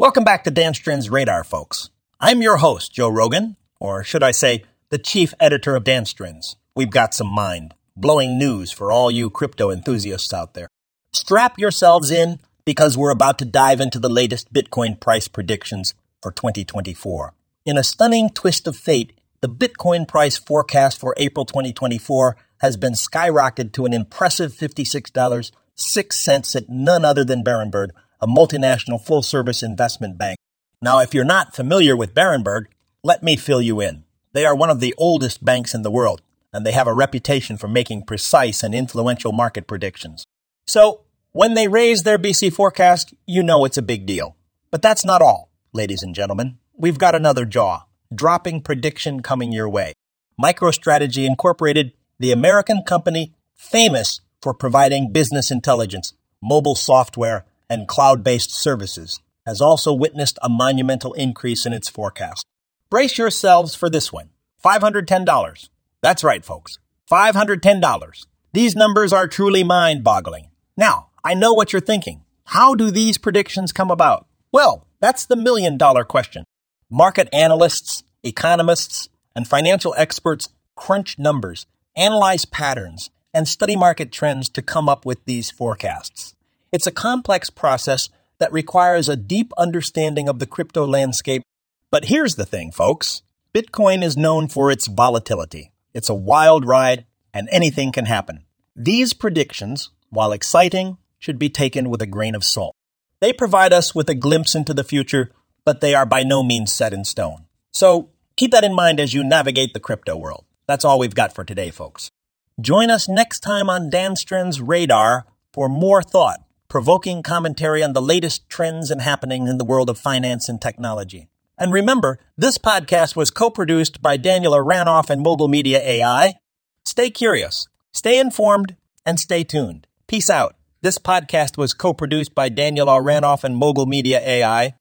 Welcome back to DansTrendz Radar, folks. I'm your host, Joe Rogan, or should I say, the chief editor of DansTrendz. We've got some mind blowing news for all you crypto enthusiasts out there. Strap yourselves in because we're about to dive into the latest Bitcoin price predictions for 2024. In a stunning twist of fate, the Bitcoin price forecast for April 2024 has been skyrocketed to an impressive $56.06 at none other than Berenberg, a multinational full service investment bank. Now, if you're not familiar with Berenberg, let me fill you in. They are one of the oldest banks in the world, and they have a reputation for making precise and influential market predictions. So, when they raise their BC forecast, you know it's a big deal. But that's not all, ladies and gentlemen. We've got another jaw, dropping prediction coming your way. MicroStrategy Incorporated, the American company famous for providing business intelligence, mobile software, and cloud based services, has also witnessed a monumental increase in its forecast. Brace yourselves for this one $510. That's right, folks. $510. These numbers are truly mind boggling. Now, I know what you're thinking. How do these predictions come about? Well, that's the million dollar question. Market analysts, economists, and financial experts crunch numbers, analyze patterns, and study market trends to come up with these forecasts. It's a complex process that requires a deep understanding of the crypto landscape. But here's the thing, folks Bitcoin is known for its volatility. It's a wild ride, and anything can happen. These predictions, while exciting, should be taken with a grain of salt. They provide us with a glimpse into the future, but they are by no means set in stone. So keep that in mind as you navigate the crypto world. That's all we've got for today, folks. Join us next time on DansTrendz Radar for more thought provoking commentary on the latest trends and happenings in the world of finance and technology. And remember, this podcast was co-produced by Daniela Ranoff and Mogul Media AI. Stay curious, stay informed, and stay tuned. Peace out. This podcast was co-produced by Daniela Ranoff and Mogul Media AI.